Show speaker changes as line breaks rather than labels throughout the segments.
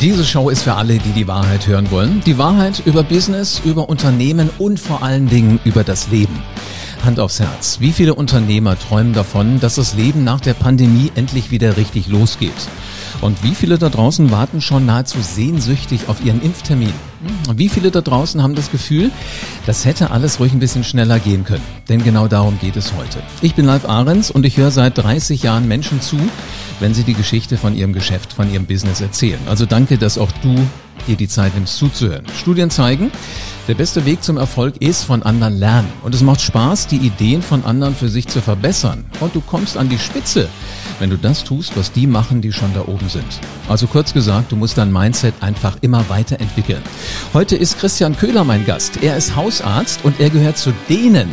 Diese Show ist für alle, die die Wahrheit hören wollen. Die Wahrheit über Business, über Unternehmen und vor allen Dingen über das Leben. Hand aufs Herz. Wie viele Unternehmer träumen davon, dass das Leben nach der Pandemie endlich wieder richtig losgeht? Und wie viele da draußen warten schon nahezu sehnsüchtig auf ihren Impftermin? Wie viele da draußen haben das Gefühl, das hätte alles ruhig ein bisschen schneller gehen können? Denn genau darum geht es heute. Ich bin Live Ahrens und ich höre seit 30 Jahren Menschen zu, wenn sie die Geschichte von ihrem Geschäft, von ihrem Business erzählen. Also danke, dass auch du dir die Zeit nimmst zuzuhören. Studien zeigen, der beste Weg zum Erfolg ist von anderen lernen. Und es macht Spaß, die Ideen von anderen für sich zu verbessern. Und du kommst an die Spitze, wenn du das tust, was die machen, die schon da oben sind. Also kurz gesagt, du musst dein Mindset einfach immer weiterentwickeln. Heute ist Christian Köhler mein Gast. Er ist Hausarzt und er gehört zu denen,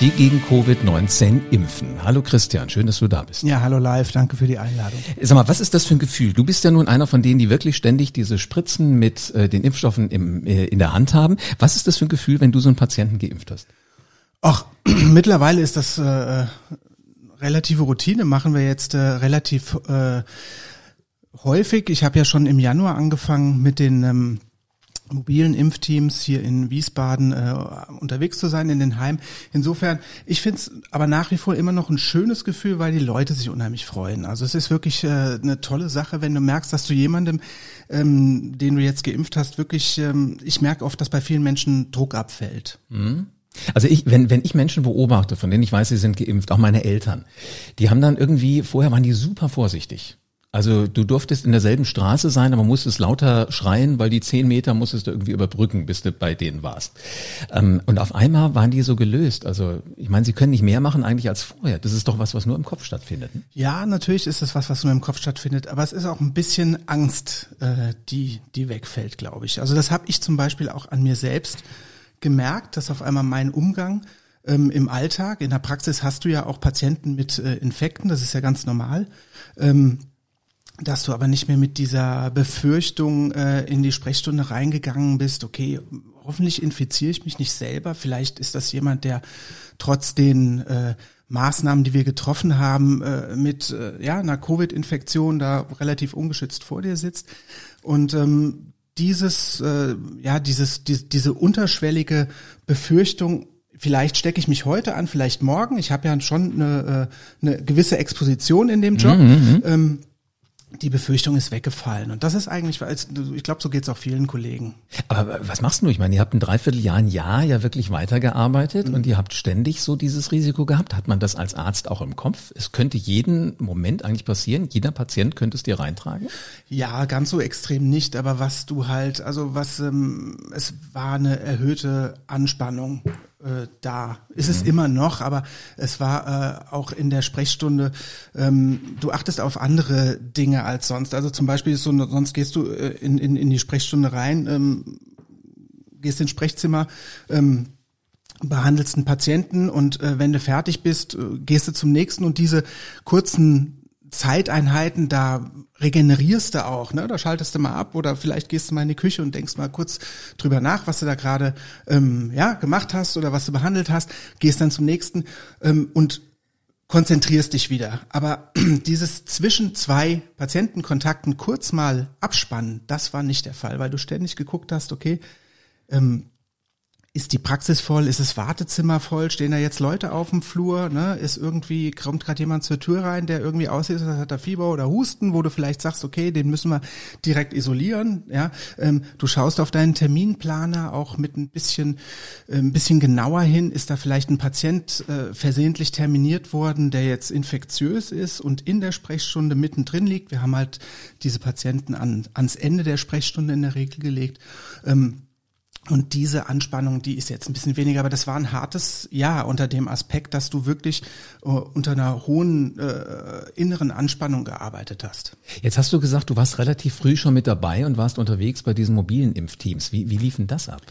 die gegen Covid-19 impfen. Hallo Christian, schön, dass du da bist.
Ja, hallo live, danke für die Einladung.
Sag mal, was ist das für ein Gefühl? Du bist ja nun einer von denen, die wirklich ständig diese Spritzen mit äh, den Impfstoffen im, äh, in der Hand haben. Was ist das für ein Gefühl, wenn du so einen Patienten geimpft hast?
Ach, mittlerweile ist das äh, relative Routine, machen wir jetzt äh, relativ äh, häufig. Ich habe ja schon im Januar angefangen mit den ähm, mobilen Impfteams hier in Wiesbaden äh, unterwegs zu sein in den Heimen. Insofern, ich finde es aber nach wie vor immer noch ein schönes Gefühl, weil die Leute sich unheimlich freuen. Also es ist wirklich äh, eine tolle Sache, wenn du merkst, dass du jemandem, ähm, den du jetzt geimpft hast, wirklich, ähm, ich merke oft, dass bei vielen Menschen Druck abfällt.
Mhm. Also ich, wenn, wenn ich Menschen beobachte, von denen ich weiß, sie sind geimpft, auch meine Eltern, die haben dann irgendwie, vorher waren die super vorsichtig. Also du durftest in derselben Straße sein, aber musstest lauter schreien, weil die zehn Meter musstest du irgendwie überbrücken, bis du bei denen warst. Ähm, und auf einmal waren die so gelöst. Also ich meine, sie können nicht mehr machen eigentlich als vorher. Das ist doch was, was nur im Kopf stattfindet. Ne?
Ja, natürlich ist es was, was nur im Kopf stattfindet, aber es ist auch ein bisschen Angst, äh, die, die wegfällt, glaube ich. Also das habe ich zum Beispiel auch an mir selbst gemerkt, dass auf einmal mein Umgang ähm, im Alltag, in der Praxis hast du ja auch Patienten mit äh, Infekten, das ist ja ganz normal. Ähm, dass du aber nicht mehr mit dieser Befürchtung äh, in die Sprechstunde reingegangen bist, okay, hoffentlich infiziere ich mich nicht selber, vielleicht ist das jemand, der trotz den äh, Maßnahmen, die wir getroffen haben, äh, mit äh, ja, einer Covid-Infektion da relativ ungeschützt vor dir sitzt. Und ähm, dieses, äh, ja, dieses, die, diese unterschwellige Befürchtung, vielleicht stecke ich mich heute an, vielleicht morgen. Ich habe ja schon eine, äh, eine gewisse Exposition in dem Job. Mhm, mhm. ähm, die Befürchtung ist weggefallen. Und das ist eigentlich, ich glaube, so geht es auch vielen Kollegen.
Aber was machst du? Ich meine, ihr habt ein Dreivierteljahr, ein Jahr ja wirklich weitergearbeitet mhm. und ihr habt ständig so dieses Risiko gehabt. Hat man das als Arzt auch im Kopf? Es könnte jeden Moment eigentlich passieren. Jeder Patient könnte es dir reintragen?
Ja, ganz so extrem nicht. Aber was du halt, also was, ähm, es war eine erhöhte Anspannung äh, da. Ist es immer noch, aber es war äh, auch in der Sprechstunde, ähm, du achtest auf andere Dinge als sonst. Also zum Beispiel ist so, sonst gehst du äh, in, in, in die Sprechstunde rein, ähm, gehst ins Sprechzimmer, ähm, behandelst einen Patienten und äh, wenn du fertig bist, äh, gehst du zum nächsten und diese kurzen Zeiteinheiten, da regenerierst du auch, ne? Da schaltest du mal ab oder vielleicht gehst du mal in die Küche und denkst mal kurz drüber nach, was du da gerade ähm, ja gemacht hast oder was du behandelt hast, gehst dann zum nächsten ähm, und konzentrierst dich wieder. Aber dieses zwischen zwei Patientenkontakten kurz mal abspannen, das war nicht der Fall, weil du ständig geguckt hast, okay, ähm, ist die Praxis voll, ist das Wartezimmer voll, stehen da jetzt Leute auf dem Flur, ne? ist irgendwie, kommt gerade jemand zur Tür rein, der irgendwie aussieht, als hat er Fieber oder Husten, wo du vielleicht sagst, okay, den müssen wir direkt isolieren, ja, ähm, du schaust auf deinen Terminplaner auch mit ein bisschen, äh, ein bisschen genauer hin, ist da vielleicht ein Patient äh, versehentlich terminiert worden, der jetzt infektiös ist und in der Sprechstunde mittendrin liegt, wir haben halt diese Patienten an, ans Ende der Sprechstunde in der Regel gelegt, ähm, und diese Anspannung, die ist jetzt ein bisschen weniger, aber das war ein hartes Jahr unter dem Aspekt, dass du wirklich äh, unter einer hohen äh, inneren Anspannung gearbeitet hast.
Jetzt hast du gesagt, du warst relativ früh schon mit dabei und warst unterwegs bei diesen mobilen Impfteams. Wie, wie liefen das ab?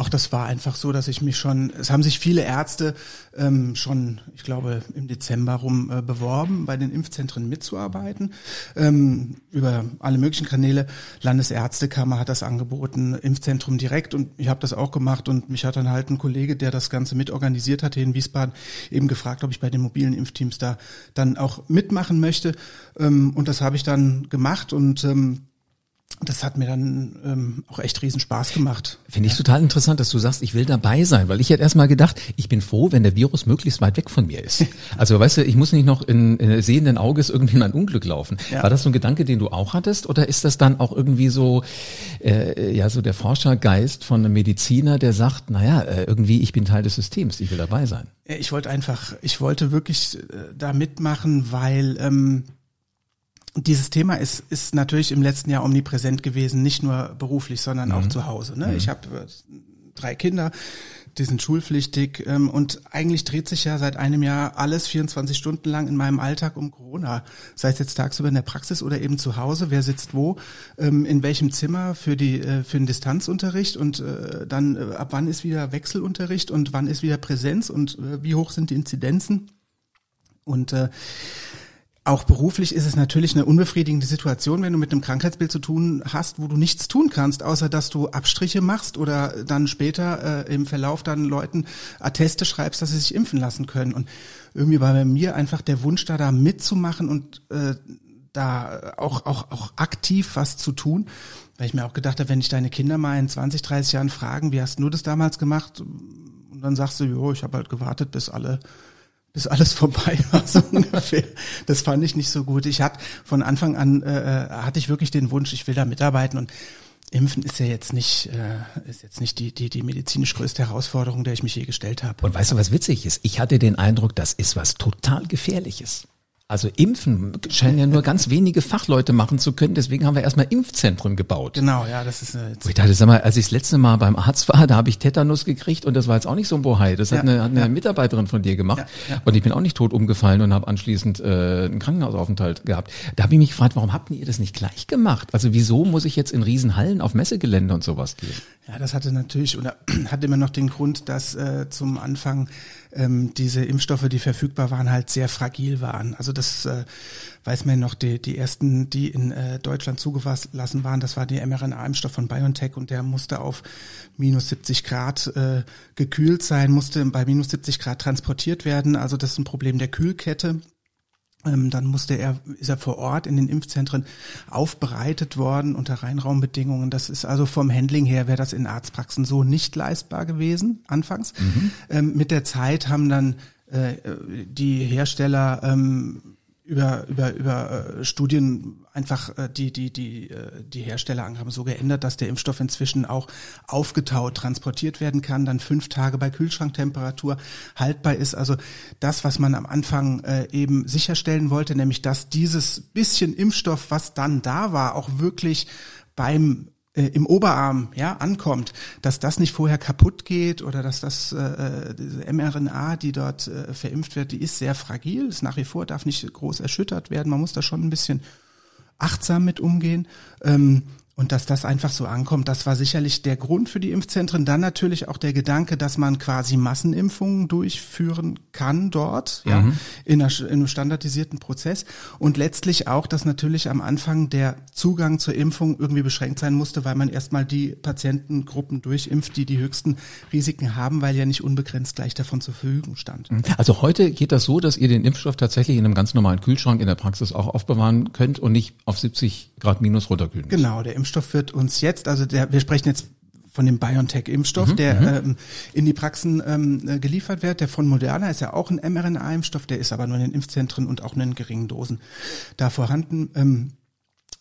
Ach, das war einfach so, dass ich mich schon, es haben sich viele Ärzte ähm, schon, ich glaube, im Dezember rum äh, beworben, bei den Impfzentren mitzuarbeiten. Ähm, über alle möglichen Kanäle. Landesärztekammer hat das angeboten, Impfzentrum direkt und ich habe das auch gemacht und mich hat dann halt ein Kollege, der das Ganze mitorganisiert hatte in Wiesbaden, eben gefragt, ob ich bei den mobilen Impfteams da dann auch mitmachen möchte. Ähm, und das habe ich dann gemacht und ähm, das hat mir dann ähm, auch echt riesen Spaß gemacht.
Finde ich ja. total interessant, dass du sagst, ich will dabei sein, weil ich hätte erstmal gedacht, ich bin froh, wenn der Virus möglichst weit weg von mir ist. Also weißt du, ich muss nicht noch in, in sehenden Auges irgendwie in ein Unglück laufen. Ja. War das so ein Gedanke, den du auch hattest, oder ist das dann auch irgendwie so, äh, ja, so der Forschergeist von einem Mediziner, der sagt, naja, äh, irgendwie, ich bin Teil des Systems, ich will dabei sein?
Ich wollte einfach, ich wollte wirklich äh, da mitmachen, weil ähm, dieses Thema ist, ist natürlich im letzten Jahr omnipräsent gewesen, nicht nur beruflich, sondern mhm. auch zu Hause. Ne? Mhm. Ich habe äh, drei Kinder, die sind schulpflichtig ähm, und eigentlich dreht sich ja seit einem Jahr alles 24 Stunden lang in meinem Alltag um Corona. Sei es jetzt tagsüber in der Praxis oder eben zu Hause, wer sitzt wo, ähm, in welchem Zimmer für die äh, für den Distanzunterricht und äh, dann äh, ab wann ist wieder Wechselunterricht und wann ist wieder Präsenz und äh, wie hoch sind die Inzidenzen und äh, auch beruflich ist es natürlich eine unbefriedigende Situation, wenn du mit einem Krankheitsbild zu tun hast, wo du nichts tun kannst, außer dass du Abstriche machst oder dann später äh, im Verlauf dann Leuten Atteste schreibst, dass sie sich impfen lassen können. Und irgendwie war bei mir einfach der Wunsch da, da mitzumachen und äh, da auch, auch, auch aktiv was zu tun. Weil ich mir auch gedacht habe, wenn ich deine Kinder mal in 20, 30 Jahren fragen, wie hast du das damals gemacht? Und dann sagst du, jo, ich habe halt gewartet, bis alle bis alles vorbei war, so ungefähr. Das fand ich nicht so gut. Ich hatte von Anfang an äh, äh, hatte ich wirklich den Wunsch, ich will da mitarbeiten und Impfen ist ja jetzt nicht äh, ist jetzt nicht die die die medizinisch größte Herausforderung, der ich mich je gestellt habe.
Und weißt du, was witzig ist? Ich hatte den Eindruck, das ist was total gefährliches. Also impfen scheinen ja nur ganz wenige Fachleute machen zu können, deswegen haben wir erstmal Impfzentren gebaut.
Genau, ja, das ist äh, jetzt
ich dachte, sag mal, als ich das letzte Mal beim Arzt war, da habe ich Tetanus gekriegt und das war jetzt auch nicht so ein Bohai. Das ja, hat eine, hat eine ja. Mitarbeiterin von dir gemacht ja, ja. und ich bin auch nicht tot umgefallen und habe anschließend äh, einen Krankenhausaufenthalt gehabt. Da habe ich mich gefragt, warum habt ihr das nicht gleich gemacht? Also wieso muss ich jetzt in Riesenhallen auf Messegelände und sowas gehen?
Ja, das hatte natürlich oder hatte immer noch den Grund, dass äh, zum Anfang ähm, diese Impfstoffe, die verfügbar waren, halt sehr fragil waren. Also das äh, weiß man noch, die, die ersten, die in äh, Deutschland zugelassen waren, das war der mRNA-Impfstoff von BioNTech und der musste auf minus 70 Grad äh, gekühlt sein, musste bei minus 70 Grad transportiert werden. Also das ist ein Problem der Kühlkette. Ähm, dann musste er, ist er vor Ort in den Impfzentren aufbereitet worden unter Reinraumbedingungen. Das ist also vom Handling her wäre das in Arztpraxen so nicht leistbar gewesen anfangs. Mhm. Ähm, mit der Zeit haben dann äh, die Hersteller ähm, über über über äh, Studien einfach äh, die die die äh, die Herstellerangaben so geändert, dass der Impfstoff inzwischen auch aufgetaut transportiert werden kann, dann fünf Tage bei Kühlschranktemperatur haltbar ist. Also das, was man am Anfang eben sicherstellen wollte, nämlich dass dieses bisschen Impfstoff, was dann da war, auch wirklich beim äh, im Oberarm ja ankommt, dass das nicht vorher kaputt geht oder dass das äh, äh diese mRNA, die dort äh, verimpft wird, die ist sehr fragil, ist nach wie vor darf nicht groß erschüttert werden. Man muss da schon ein bisschen achtsam mit umgehen. Ähm, und dass das einfach so ankommt, das war sicherlich der Grund für die Impfzentren. Dann natürlich auch der Gedanke, dass man quasi Massenimpfungen durchführen kann dort, mhm. ja, in, einer, in, einem standardisierten Prozess. Und letztlich auch, dass natürlich am Anfang der Zugang zur Impfung irgendwie beschränkt sein musste, weil man erstmal die Patientengruppen durchimpft, die die höchsten Risiken haben, weil ja nicht unbegrenzt gleich davon zur Verfügung stand. Mhm.
Also heute geht das so, dass ihr den Impfstoff tatsächlich in einem ganz normalen Kühlschrank in der Praxis auch aufbewahren könnt und nicht auf 70 Grad minus runterkühlen.
Genau, der Impfstoff Impfstoff wird uns jetzt, also der, wir sprechen jetzt von dem BioNTech-Impfstoff, mhm, der mhm. ähm, in die Praxen ähm, äh, geliefert wird. Der von Moderna ist ja auch ein mRNA-Impfstoff, der ist aber nur in den Impfzentren und auch nur in geringen Dosen da vorhanden. Ähm,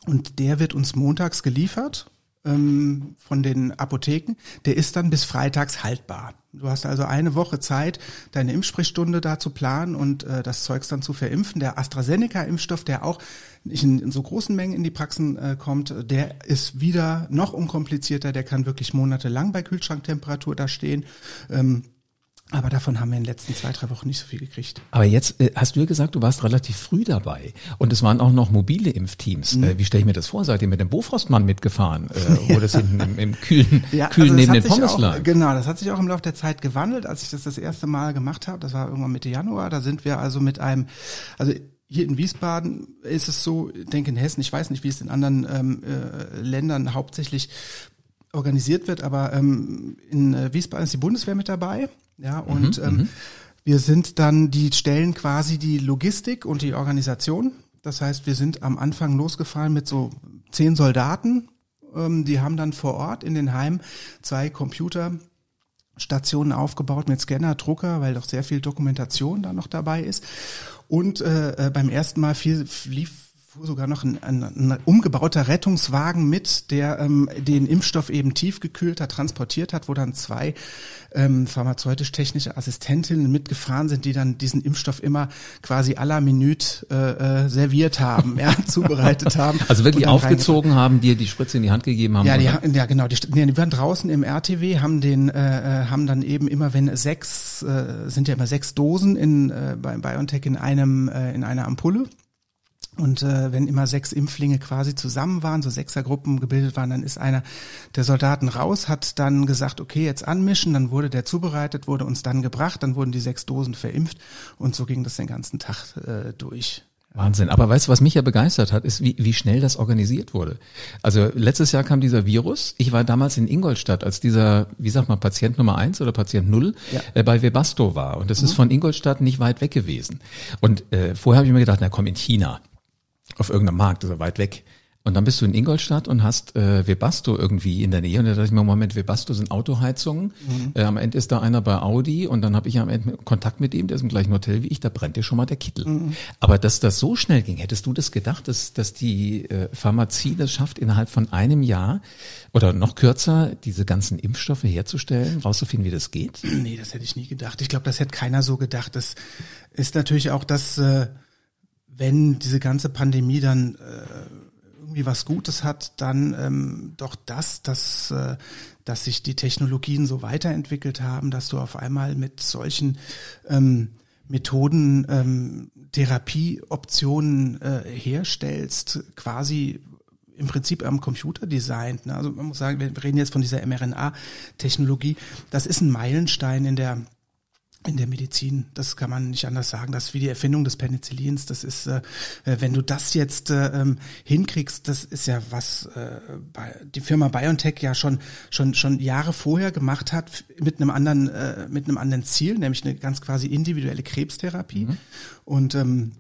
und der wird uns montags geliefert ähm, von den Apotheken. Der ist dann bis freitags haltbar. Du hast also eine Woche Zeit, deine Impfsprechstunde da zu planen und äh, das Zeugs dann zu verimpfen. Der AstraZeneca-Impfstoff, der auch nicht in, in, so großen Mengen in die Praxen äh, kommt, der ist wieder noch unkomplizierter. Der kann wirklich monatelang bei Kühlschranktemperatur da stehen. Ähm, aber davon haben wir in den letzten zwei, drei Wochen nicht so viel gekriegt.
Aber jetzt äh, hast du ja gesagt, du warst relativ früh dabei. Und es waren auch noch mobile Impfteams. Mhm. Äh, wie stelle ich mir das vor? Seid ihr mit dem Bofrostmann mitgefahren, äh, ja. das hinten im, im kühlen, ja, kühlen also neben den Pommes
auch,
lag?
Genau, das hat sich auch im Laufe der Zeit gewandelt. Als ich das das erste Mal gemacht habe, das war irgendwann Mitte Januar, da sind wir also mit einem, also hier in Wiesbaden ist es so, ich denke in Hessen, ich weiß nicht, wie es in anderen ähm, äh, Ländern hauptsächlich organisiert wird, aber ähm, in äh, Wiesbaden ist die Bundeswehr mit dabei. Ja, und mhm, ähm, mhm. wir sind dann, die stellen quasi die Logistik und die Organisation. Das heißt, wir sind am Anfang losgefahren mit so zehn Soldaten Ähm, die haben dann vor Ort in den Heimen zwei Computer Stationen aufgebaut mit Scanner, Drucker, weil doch sehr viel Dokumentation da noch dabei ist. Und äh, äh beim ersten Mal viel, lief fuhr sogar noch ein, ein, ein umgebauter Rettungswagen mit, der ähm, den Impfstoff eben tiefgekühlter transportiert hat, wo dann zwei ähm, pharmazeutisch-technische Assistentinnen mitgefahren sind, die dann diesen Impfstoff immer quasi à la Minute äh, äh, serviert haben, ja, zubereitet haben.
Also wirklich aufgezogen haben, dir die Spritze in die Hand gegeben haben?
Ja, die, ja genau. Die, die waren draußen im RTW, haben den, äh, äh, haben dann eben immer, wenn sechs, äh, sind ja immer sechs Dosen in äh, bei BioNTech in einem äh, in einer Ampulle. Und äh, wenn immer sechs Impflinge quasi zusammen waren, so Sechsergruppen gebildet waren, dann ist einer der Soldaten raus, hat dann gesagt, okay, jetzt anmischen, dann wurde der zubereitet, wurde uns dann gebracht, dann wurden die sechs Dosen verimpft und so ging das den ganzen Tag äh, durch.
Wahnsinn. Aber weißt du, was mich ja begeistert hat, ist, wie, wie schnell das organisiert wurde. Also letztes Jahr kam dieser Virus. Ich war damals in Ingolstadt, als dieser, wie sagt man, Patient Nummer eins oder Patient null ja. äh, bei Webasto war. Und das mhm. ist von Ingolstadt nicht weit weg gewesen. Und äh, vorher habe ich mir gedacht, na komm, in China auf irgendeinem Markt, also weit weg. Und dann bist du in Ingolstadt und hast äh, Webasto irgendwie in der Nähe. Und da dachte ich mir, Moment, Webasto sind Autoheizungen. Mhm. Äh, am Ende ist da einer bei Audi und dann habe ich am Ende Kontakt mit ihm, der ist im gleichen Hotel wie ich, da brennt dir schon mal der Kittel. Mhm. Aber dass das so schnell ging, hättest du das gedacht, dass, dass die äh, Pharmazie das schafft, innerhalb von einem Jahr oder noch kürzer diese ganzen Impfstoffe herzustellen, rauszufinden, wie das geht?
Nee, das hätte ich nie gedacht. Ich glaube, das hätte keiner so gedacht. Das ist natürlich auch das... Äh wenn diese ganze Pandemie dann äh, irgendwie was Gutes hat, dann ähm, doch das, dass, äh, dass sich die Technologien so weiterentwickelt haben, dass du auf einmal mit solchen ähm, Methoden ähm, Therapieoptionen äh, herstellst, quasi im Prinzip am Computer designt. Ne? Also man muss sagen, wir reden jetzt von dieser mRNA-Technologie. Das ist ein Meilenstein in der in der Medizin. Das kann man nicht anders sagen. Das ist wie die Erfindung des Penicillins. Das ist, äh, äh, wenn du das jetzt äh, ähm, hinkriegst, das ist ja was äh, die Firma BioNTech ja schon schon schon Jahre vorher gemacht hat mit einem anderen äh, mit einem anderen Ziel, nämlich eine ganz quasi individuelle Krebstherapie. Mhm. Und ähm,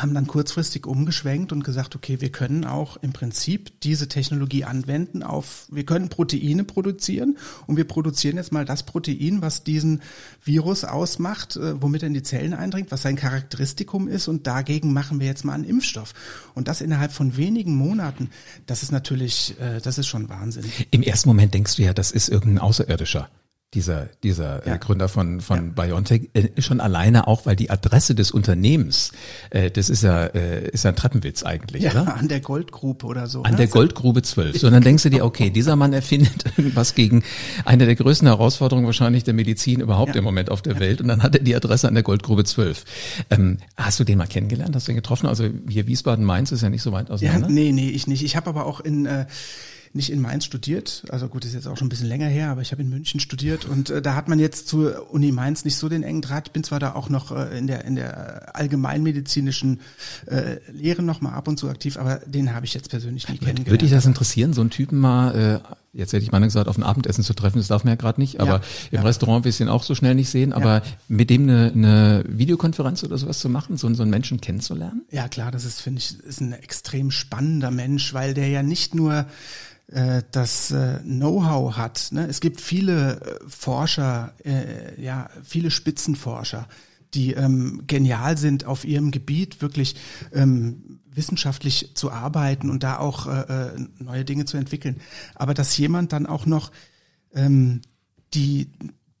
haben dann kurzfristig umgeschwenkt und gesagt, okay, wir können auch im Prinzip diese Technologie anwenden auf, wir können Proteine produzieren und wir produzieren jetzt mal das Protein, was diesen Virus ausmacht, äh, womit er in die Zellen eindringt, was sein Charakteristikum ist und dagegen machen wir jetzt mal einen Impfstoff. Und das innerhalb von wenigen Monaten, das ist natürlich, äh, das ist schon Wahnsinn.
Im ersten Moment denkst du ja, das ist irgendein Außerirdischer dieser, dieser äh, ja. Gründer von, von ja. BioNTech, äh, schon alleine auch, weil die Adresse des Unternehmens, äh, das ist ja, äh, ist ja ein Treppenwitz eigentlich, ja, oder?
An der Goldgrube oder so.
An ne? der Goldgrube 12. So, und dann denkst du dir, okay, dieser Mann erfindet irgendwas gegen eine der größten Herausforderungen wahrscheinlich der Medizin überhaupt ja. im Moment auf der. Welt. Und dann hat er die Adresse an der Goldgrube 12. Ähm, hast du den mal kennengelernt? Hast du ihn getroffen? Also hier Wiesbaden-Mainz ist ja nicht so weit auseinander.
Ja, nee, nee, ich nicht. Ich habe aber auch in äh, nicht in Mainz studiert. Also gut, ist jetzt auch schon ein bisschen länger her, aber ich habe in München studiert und äh, da hat man jetzt zur Uni Mainz nicht so den engen Draht. Ich bin zwar da auch noch äh, in der in der allgemeinmedizinischen äh, Lehre noch mal ab und zu aktiv, aber den habe ich jetzt persönlich nie kennengelernt.
Würde dich das interessieren, so einen Typen mal äh, jetzt hätte ich mal gesagt, auf ein Abendessen zu treffen, das darf man ja gerade nicht, aber ja, im ja. Restaurant wir es ihn auch so schnell nicht sehen, aber ja. mit dem eine, eine Videokonferenz oder sowas zu machen, so, so einen Menschen kennenzulernen?
Ja, klar, das ist, finde ich, ist ein extrem spannender Mensch, weil der ja nicht nur äh, das äh, Know-how hat. Ne? Es gibt viele äh, Forscher, äh, ja, viele Spitzenforscher, die ähm, genial sind auf ihrem Gebiet, wirklich ähm, wissenschaftlich zu arbeiten und da auch äh, äh, neue Dinge zu entwickeln. Aber dass jemand dann auch noch ähm, die,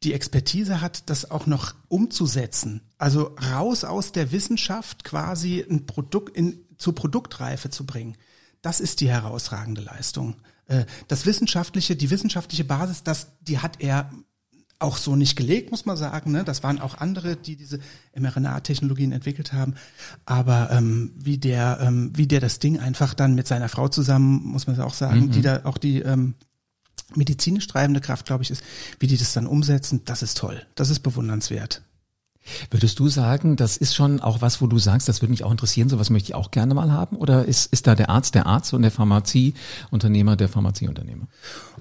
die Expertise hat, das auch noch umzusetzen, also raus aus der Wissenschaft quasi ein Produkt in, zur Produktreife zu bringen, das ist die herausragende Leistung. Äh, das wissenschaftliche, die wissenschaftliche Basis, das, die hat er auch so nicht gelegt, muss man sagen. Ne? Das waren auch andere, die diese mRNA-Technologien entwickelt haben. Aber ähm, wie der, ähm, wie der das Ding einfach dann mit seiner Frau zusammen, muss man auch sagen, mhm. die da auch die ähm, medizinisch treibende Kraft, glaube ich, ist, wie die das dann umsetzen, das ist toll. Das ist bewundernswert.
Würdest du sagen, das ist schon auch was, wo du sagst, das würde mich auch interessieren, sowas möchte ich auch gerne mal haben? Oder ist, ist da der Arzt der Arzt und der Pharmazieunternehmer der Pharmazieunternehmer?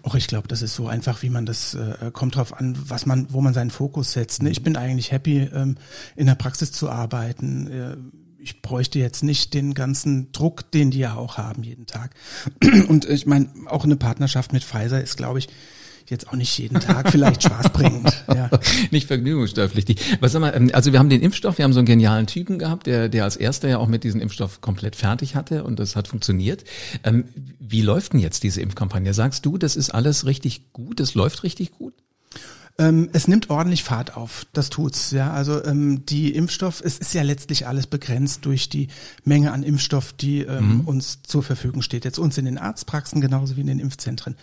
Och, ich glaube, das ist so einfach, wie man das äh, kommt drauf an, was man, wo man seinen Fokus setzt. Ne? Ich bin eigentlich happy, ähm, in der Praxis zu arbeiten. Äh, ich bräuchte jetzt nicht den ganzen Druck, den die ja auch haben jeden Tag. Und ich meine, auch eine Partnerschaft mit Pfizer ist, glaube ich, jetzt auch nicht jeden Tag vielleicht spaßbringend. Ja.
nicht vergnügungssteuerpflichtig. Was sag mal, ähm, also wir haben den Impfstoff, wir haben so einen genialen Typen gehabt, der, der als erster ja auch mit diesem Impfstoff komplett fertig hatte und das hat funktioniert. Ähm, wie läuft denn jetzt diese Impfkampagne? Sagst du, das ist alles richtig gut, das läuft richtig gut?
Ähm, es nimmt ordentlich Fahrt auf, das tut's. Ja, also ähm, die Impfstoff, es ist ja letztlich alles begrenzt durch die Menge an Impfstoff, die ähm, mhm. uns zur Verfügung steht. Jetzt uns in den Arztpraxen genauso wie in den Impfzentren.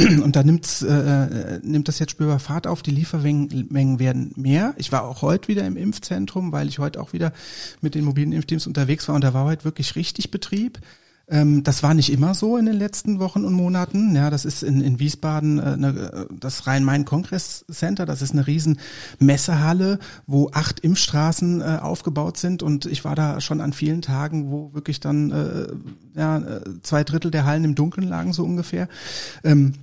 Und da nimmt's, äh, nimmt das jetzt spürbar Fahrt auf. Die Liefermengen werden mehr. Ich war auch heute wieder im Impfzentrum, weil ich heute auch wieder mit den mobilen Impfteams unterwegs war und da war heute wirklich richtig Betrieb. Ähm, das war nicht immer so in den letzten Wochen und Monaten. Ja, das ist in, in Wiesbaden äh, ne, das Rhein-Main-Kongress-Center. Das ist eine riesen Messehalle, wo acht Impfstraßen äh, aufgebaut sind. Und ich war da schon an vielen Tagen, wo wirklich dann äh, ja, äh, zwei Drittel der Hallen im Dunkeln lagen, so ungefähr. Ähm,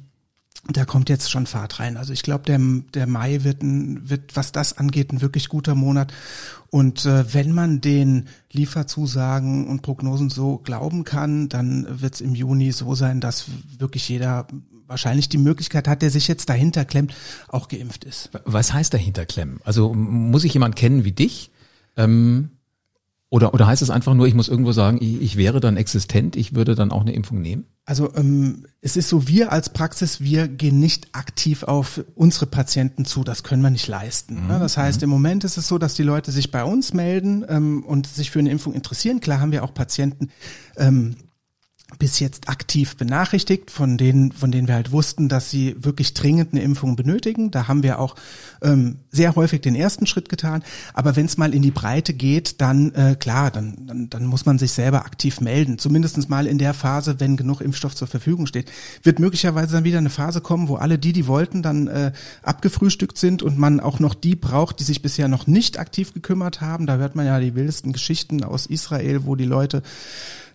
da kommt jetzt schon Fahrt rein. Also ich glaube, der, der Mai wird, ein, wird, was das angeht, ein wirklich guter Monat. Und äh, wenn man den Lieferzusagen und Prognosen so glauben kann, dann wird es im Juni so sein, dass wirklich jeder wahrscheinlich die Möglichkeit hat, der sich jetzt dahinter klemmt, auch geimpft ist.
Was heißt dahinter klemmen? Also muss ich jemand kennen wie dich? Ähm oder, oder heißt es einfach nur, ich muss irgendwo sagen, ich, ich wäre dann existent, ich würde dann auch eine Impfung nehmen?
Also ähm, es ist so, wir als Praxis, wir gehen nicht aktiv auf unsere Patienten zu, das können wir nicht leisten. Ne? Mhm. Das heißt, mhm. im Moment ist es so, dass die Leute sich bei uns melden ähm, und sich für eine Impfung interessieren. Klar haben wir auch Patienten, ähm, bis jetzt aktiv benachrichtigt, von denen, von denen wir halt wussten, dass sie wirklich dringend eine Impfung benötigen. Da haben wir auch ähm, sehr häufig den ersten Schritt getan. Aber wenn es mal in die Breite geht, dann äh, klar, dann, dann, dann muss man sich selber aktiv melden. Zumindestens mal in der Phase, wenn genug Impfstoff zur Verfügung steht. Wird möglicherweise dann wieder eine Phase kommen, wo alle die, die wollten, dann äh, abgefrühstückt sind und man auch noch die braucht, die sich bisher noch nicht aktiv gekümmert haben. Da hört man ja die wildesten Geschichten aus Israel, wo die Leute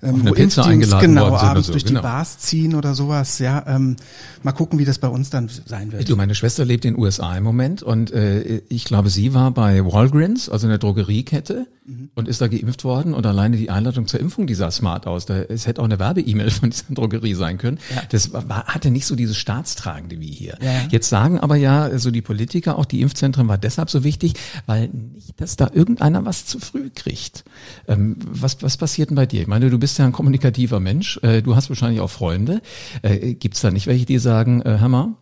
ähm, wo Pizza eingeladen
genau, abends so. durch genau. die Bars ziehen oder sowas. Ja, ähm, mal gucken, wie das bei uns dann sein wird.
Du, meine Schwester lebt in den USA im Moment und äh, ich glaube, sie war bei Walgreens, also einer Drogeriekette, mhm. und ist da geimpft worden. Und alleine die Einladung zur Impfung, die sah smart aus. Da, es hätte auch eine Werbe-E-Mail von dieser Drogerie sein können. Ja. Das war, hatte nicht so dieses Staatstragende wie hier. Ja. Jetzt sagen aber ja so die Politiker, auch die Impfzentren war deshalb so wichtig, weil nicht, dass da irgendeiner was zu früh kriegt. Ähm, was, was passiert denn bei dir? Ich meine, du bist ja ein kommunikativer Mensch. Äh, du hast wahrscheinlich auch Freunde. Äh, Gibt es da nicht welche, die sagen, äh, hör mal,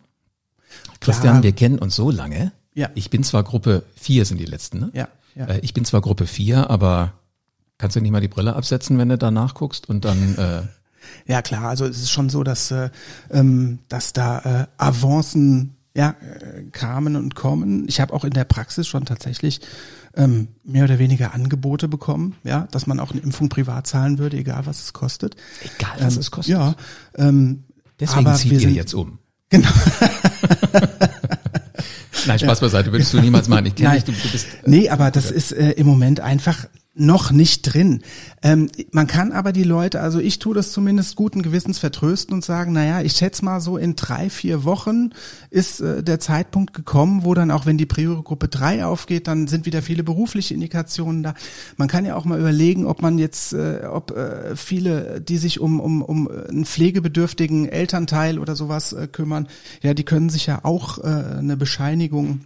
Christian, Klar. wir kennen uns so lange. Ja. Ich bin zwar Gruppe 4 sind die letzten, ne?
Ja. ja.
Äh, ich bin zwar Gruppe 4, aber kannst du nicht mal die Brille absetzen, wenn du da nachguckst und dann äh,
ja klar, also es ist schon so, dass äh, ähm, dass da äh, Avancen ja äh, kamen und kommen. Ich habe auch in der Praxis schon tatsächlich ähm, mehr oder weniger Angebote bekommen, ja, dass man auch eine Impfung privat zahlen würde, egal was es kostet.
Egal was ähm, es kostet.
Ja. Ähm,
Deswegen zieht ihr jetzt um.
Genau.
Nein, Spaß beiseite, würdest du niemals meinen. Ich kenne dich, du, du bist.
Äh, nee, aber das ist äh, im Moment einfach noch nicht drin. Ähm, man kann aber die Leute, also ich tue das zumindest guten Gewissens vertrösten und sagen, naja, ich schätze mal so in drei, vier Wochen ist äh, der Zeitpunkt gekommen, wo dann auch wenn die Priorgruppe drei aufgeht, dann sind wieder viele berufliche Indikationen da. Man kann ja auch mal überlegen, ob man jetzt, äh, ob äh, viele, die sich um, um, um einen pflegebedürftigen Elternteil oder sowas äh, kümmern, ja, die können sich ja auch äh, eine Bescheinigung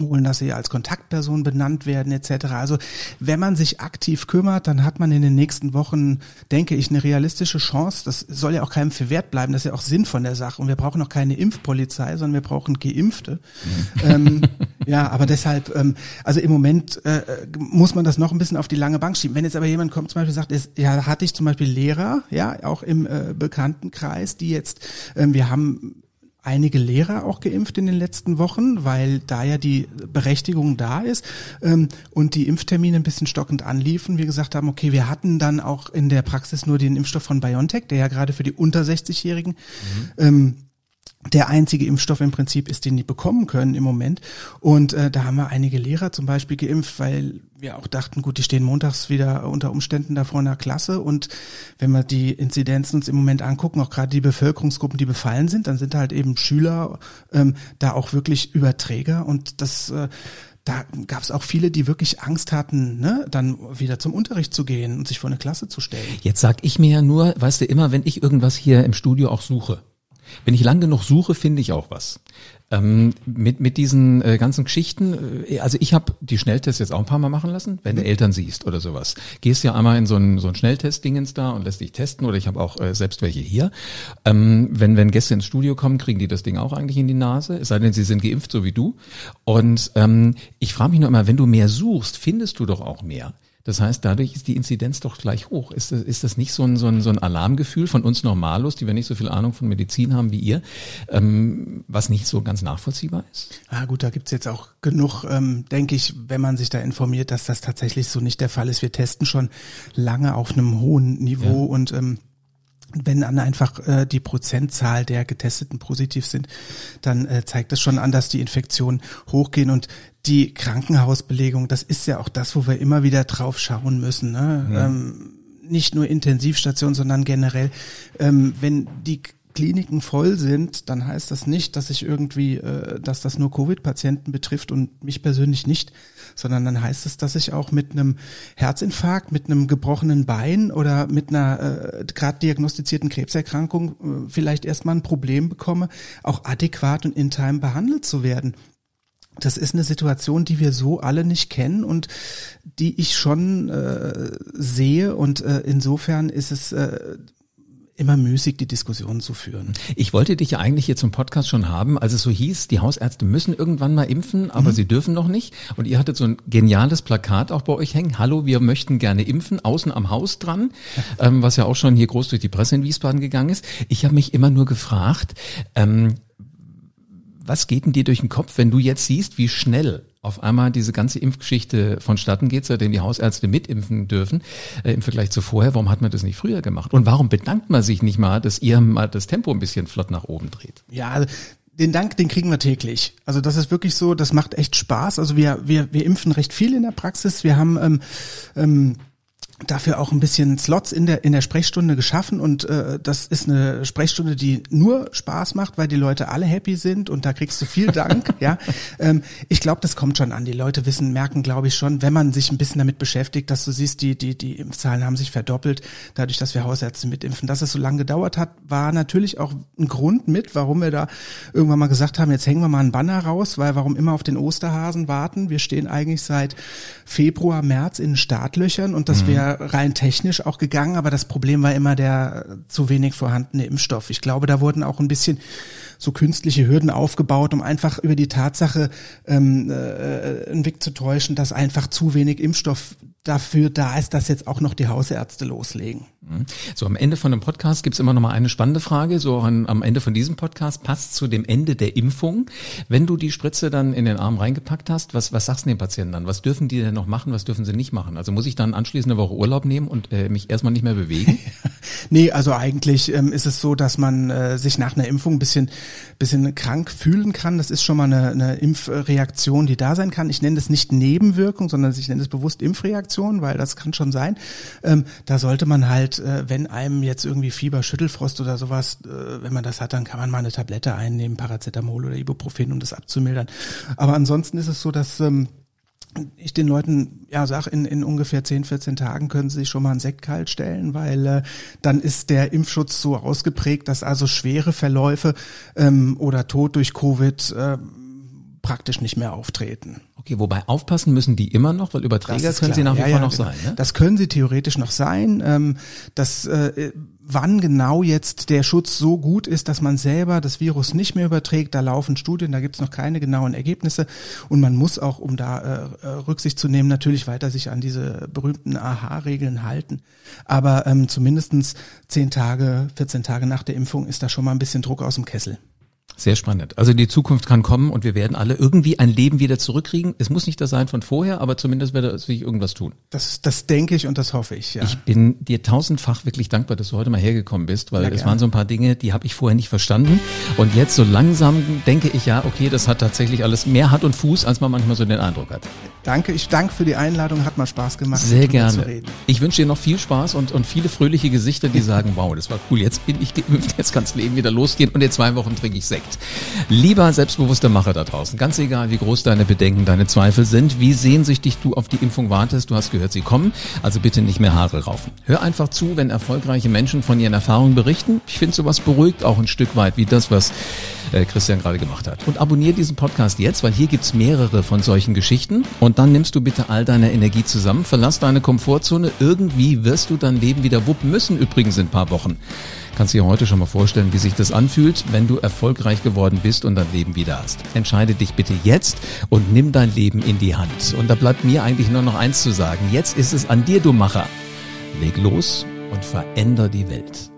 holen, dass sie als Kontaktperson benannt werden etc. Also wenn man sich aktiv kümmert, dann hat man in den nächsten Wochen, denke ich, eine realistische Chance. Das soll ja auch keinem verwehrt bleiben. Das ist ja auch Sinn von der Sache. Und wir brauchen auch keine Impfpolizei, sondern wir brauchen Geimpfte. Mhm. ähm, ja, aber deshalb, ähm, also im Moment äh, muss man das noch ein bisschen auf die lange Bank schieben. Wenn jetzt aber jemand kommt, zum Beispiel sagt, ist, ja, hatte ich zum Beispiel Lehrer, ja, auch im äh, Bekanntenkreis, die jetzt, ähm, wir haben einige Lehrer auch geimpft in den letzten Wochen, weil da ja die Berechtigung da ist ähm, und die Impftermine ein bisschen stockend anliefen. Wir gesagt haben, okay, wir hatten dann auch in der Praxis nur den Impfstoff von BioNTech, der ja gerade für die unter 60-Jährigen mhm. ähm, der einzige Impfstoff im Prinzip ist, den die bekommen können im Moment. Und äh, da haben wir einige Lehrer zum Beispiel geimpft, weil wir auch dachten, gut, die stehen montags wieder unter Umständen da vor einer Klasse. Und wenn wir die Inzidenzen uns im Moment angucken, auch gerade die Bevölkerungsgruppen, die befallen sind, dann sind halt eben Schüler ähm, da auch wirklich Überträger. Und das äh, da gab es auch viele, die wirklich Angst hatten, ne, dann wieder zum Unterricht zu gehen und sich vor eine Klasse zu stellen.
Jetzt sag ich mir ja nur, weißt du, immer wenn ich irgendwas hier im Studio auch suche, wenn ich lang genug suche, finde ich auch was. Ähm, mit, mit diesen äh, ganzen Geschichten, äh, also ich habe die Schnelltests jetzt auch ein paar Mal machen lassen, wenn du Eltern siehst oder sowas. Gehst ja einmal in so ein, so ein Schnelltest-Dingens da und lässt dich testen oder ich habe auch äh, selbst welche hier. Ähm, wenn, wenn Gäste ins Studio kommen, kriegen die das Ding auch eigentlich in die Nase, es sei denn, sie sind geimpft, so wie du. Und ähm, ich frage mich nur immer, wenn du mehr suchst, findest du doch auch mehr. Das heißt, dadurch ist die Inzidenz doch gleich hoch. Ist das, ist das nicht so ein, so, ein, so ein Alarmgefühl von uns Normalos, die wir nicht so viel Ahnung von Medizin haben wie ihr, ähm, was nicht so ganz nachvollziehbar ist?
Ah gut, da gibt's jetzt auch genug, ähm, denke ich, wenn man sich da informiert, dass das tatsächlich so nicht der Fall ist. Wir testen schon lange auf einem hohen Niveau ja. und ähm, wenn dann einfach äh, die Prozentzahl der Getesteten positiv sind, dann äh, zeigt das schon an, dass die Infektionen hochgehen und die Krankenhausbelegung, das ist ja auch das, wo wir immer wieder drauf schauen müssen. Ne? Ja. Ähm, nicht nur Intensivstation, sondern generell, ähm, wenn die Kliniken voll sind, dann heißt das nicht, dass ich irgendwie, äh, dass das nur Covid-Patienten betrifft und mich persönlich nicht, sondern dann heißt es, dass ich auch mit einem Herzinfarkt, mit einem gebrochenen Bein oder mit einer äh, gerade diagnostizierten Krebserkrankung äh, vielleicht erstmal ein Problem bekomme, auch adäquat und in Time behandelt zu werden. Das ist eine Situation, die wir so alle nicht kennen und die ich schon äh, sehe und äh, insofern ist es äh, immer müßig, die Diskussion zu führen.
Ich wollte dich ja eigentlich hier zum Podcast schon haben, als es so hieß, die Hausärzte müssen irgendwann mal impfen, aber mhm. sie dürfen noch nicht. Und ihr hattet so ein geniales Plakat auch bei euch hängen. Hallo, wir möchten gerne impfen, außen am Haus dran, ähm, was ja auch schon hier groß durch die Presse in Wiesbaden gegangen ist. Ich habe mich immer nur gefragt, ähm, was geht denn dir durch den Kopf, wenn du jetzt siehst, wie schnell auf einmal diese ganze Impfgeschichte vonstatten geht, seitdem die Hausärzte mitimpfen dürfen, äh, im Vergleich zu vorher. Warum hat man das nicht früher gemacht? Und warum bedankt man sich nicht mal, dass ihr mal das Tempo ein bisschen flott nach oben dreht?
Ja, den Dank, den kriegen wir täglich. Also das ist wirklich so, das macht echt Spaß. Also wir, wir, wir impfen recht viel in der Praxis. Wir haben ähm, ähm, dafür auch ein bisschen Slots in der in der Sprechstunde geschaffen und äh, das ist eine Sprechstunde, die nur Spaß macht, weil die Leute alle happy sind und da kriegst du viel Dank. ja, ähm, ich glaube, das kommt schon an. Die Leute wissen, merken, glaube ich schon, wenn man sich ein bisschen damit beschäftigt, dass du siehst, die die die Impfzahlen haben sich verdoppelt, dadurch, dass wir Hausärzte mitimpfen. Dass es so lange gedauert hat, war natürlich auch ein Grund mit, warum wir da irgendwann mal gesagt haben, jetzt hängen wir mal einen Banner raus, weil warum immer auf den Osterhasen warten? Wir stehen eigentlich seit Februar, März in Startlöchern und das mhm. wäre rein technisch auch gegangen, aber das Problem war immer der zu wenig vorhandene Impfstoff. Ich glaube, da wurden auch ein bisschen so künstliche Hürden aufgebaut, um einfach über die Tatsache ähm, äh, einen Weg zu täuschen, dass einfach zu wenig Impfstoff dafür da ist, dass jetzt auch noch die Hausärzte loslegen.
Mhm. So, am Ende von einem Podcast gibt's immer noch mal eine spannende Frage. So an, am Ende von diesem Podcast passt zu dem Ende der Impfung. Wenn du die Spritze dann in den Arm reingepackt hast, was, was sagst du den Patienten dann? Was dürfen die denn noch machen? Was dürfen sie nicht machen? Also muss ich dann anschließend eine Woche Urlaub nehmen und äh, mich erstmal nicht mehr bewegen?
nee, also eigentlich ähm, ist es so, dass man äh, sich nach einer Impfung ein bisschen, bisschen krank fühlen kann. Das ist schon mal eine, eine Impfreaktion, die da sein kann. Ich nenne das nicht Nebenwirkung, sondern ich nenne es bewusst Impfreaktion, weil das kann schon sein. Ähm, da sollte man halt, äh, wenn einem jetzt irgendwie Fieber, Schüttelfrost oder sowas, äh, wenn man das hat, dann kann man mal eine Tablette einnehmen, Paracetamol oder Ibuprofen, um das abzumildern. Aber ansonsten ist es so, dass ähm, ich den Leuten ja sag, in, in ungefähr 10, 14 Tagen können sie sich schon mal einen Sekt kalt stellen, weil äh, dann ist der Impfschutz so ausgeprägt, dass also schwere Verläufe ähm, oder Tod durch Covid äh, praktisch nicht mehr auftreten.
Okay, wobei aufpassen müssen die immer noch, weil Überträger können klar. sie nach wie ja, vor ja, noch genau. sein. Ne?
Das können sie theoretisch noch sein. Ähm, das, äh, wann genau jetzt der Schutz so gut ist, dass man selber das Virus nicht mehr überträgt, da laufen Studien, da gibt's noch keine genauen Ergebnisse und man muss auch, um da äh, äh Rücksicht zu nehmen, natürlich weiter sich an diese berühmten AHA-Regeln halten. Aber ähm, zumindestens zehn Tage, 14 Tage nach der Impfung ist da schon mal ein bisschen Druck aus dem Kessel.
Sehr spannend. Also die Zukunft kann kommen und wir werden alle irgendwie ein Leben wieder zurückkriegen. Es muss nicht das sein von vorher, aber zumindest wird sich irgendwas tun.
Das, das denke ich und das hoffe ich. Ja.
Ich bin dir tausendfach wirklich dankbar, dass du heute mal hergekommen bist, weil es waren so ein paar Dinge, die habe ich vorher nicht verstanden. Und jetzt so langsam denke ich ja, okay, das hat tatsächlich alles mehr Hand und Fuß, als man manchmal so den Eindruck hat.
Danke, ich danke für die Einladung, hat mal Spaß gemacht.
Sehr gerne. Ich wünsche dir noch viel Spaß und, und viele fröhliche Gesichter, die sagen, wow, das war cool, jetzt bin ich geimpft, jetzt kann das Leben wieder losgehen und in zwei Wochen trinke ich Sekt. Lieber selbstbewusster Macher da draußen, ganz egal, wie groß deine Bedenken, deine Zweifel sind, wie sehnsüchtig du auf die Impfung wartest, du hast gehört, sie kommen, also bitte nicht mehr Haare raufen. Hör einfach zu, wenn erfolgreiche Menschen von ihren Erfahrungen berichten. Ich finde sowas beruhigt auch ein Stück weit, wie das, was äh, Christian gerade gemacht hat. Und abonniere diesen Podcast jetzt, weil hier gibt's mehrere von solchen Geschichten. Und dann nimmst du bitte all deine Energie zusammen, verlass deine Komfortzone. Irgendwie wirst du dein Leben wieder wuppen müssen, übrigens in ein paar Wochen. Kannst dir heute schon mal vorstellen, wie sich das anfühlt, wenn du erfolgreich geworden bist und dein Leben wieder hast. Entscheide dich bitte jetzt und nimm dein Leben in die Hand. Und da bleibt mir eigentlich nur noch eins zu sagen. Jetzt ist es an dir, du Macher. Leg los und veränder die Welt.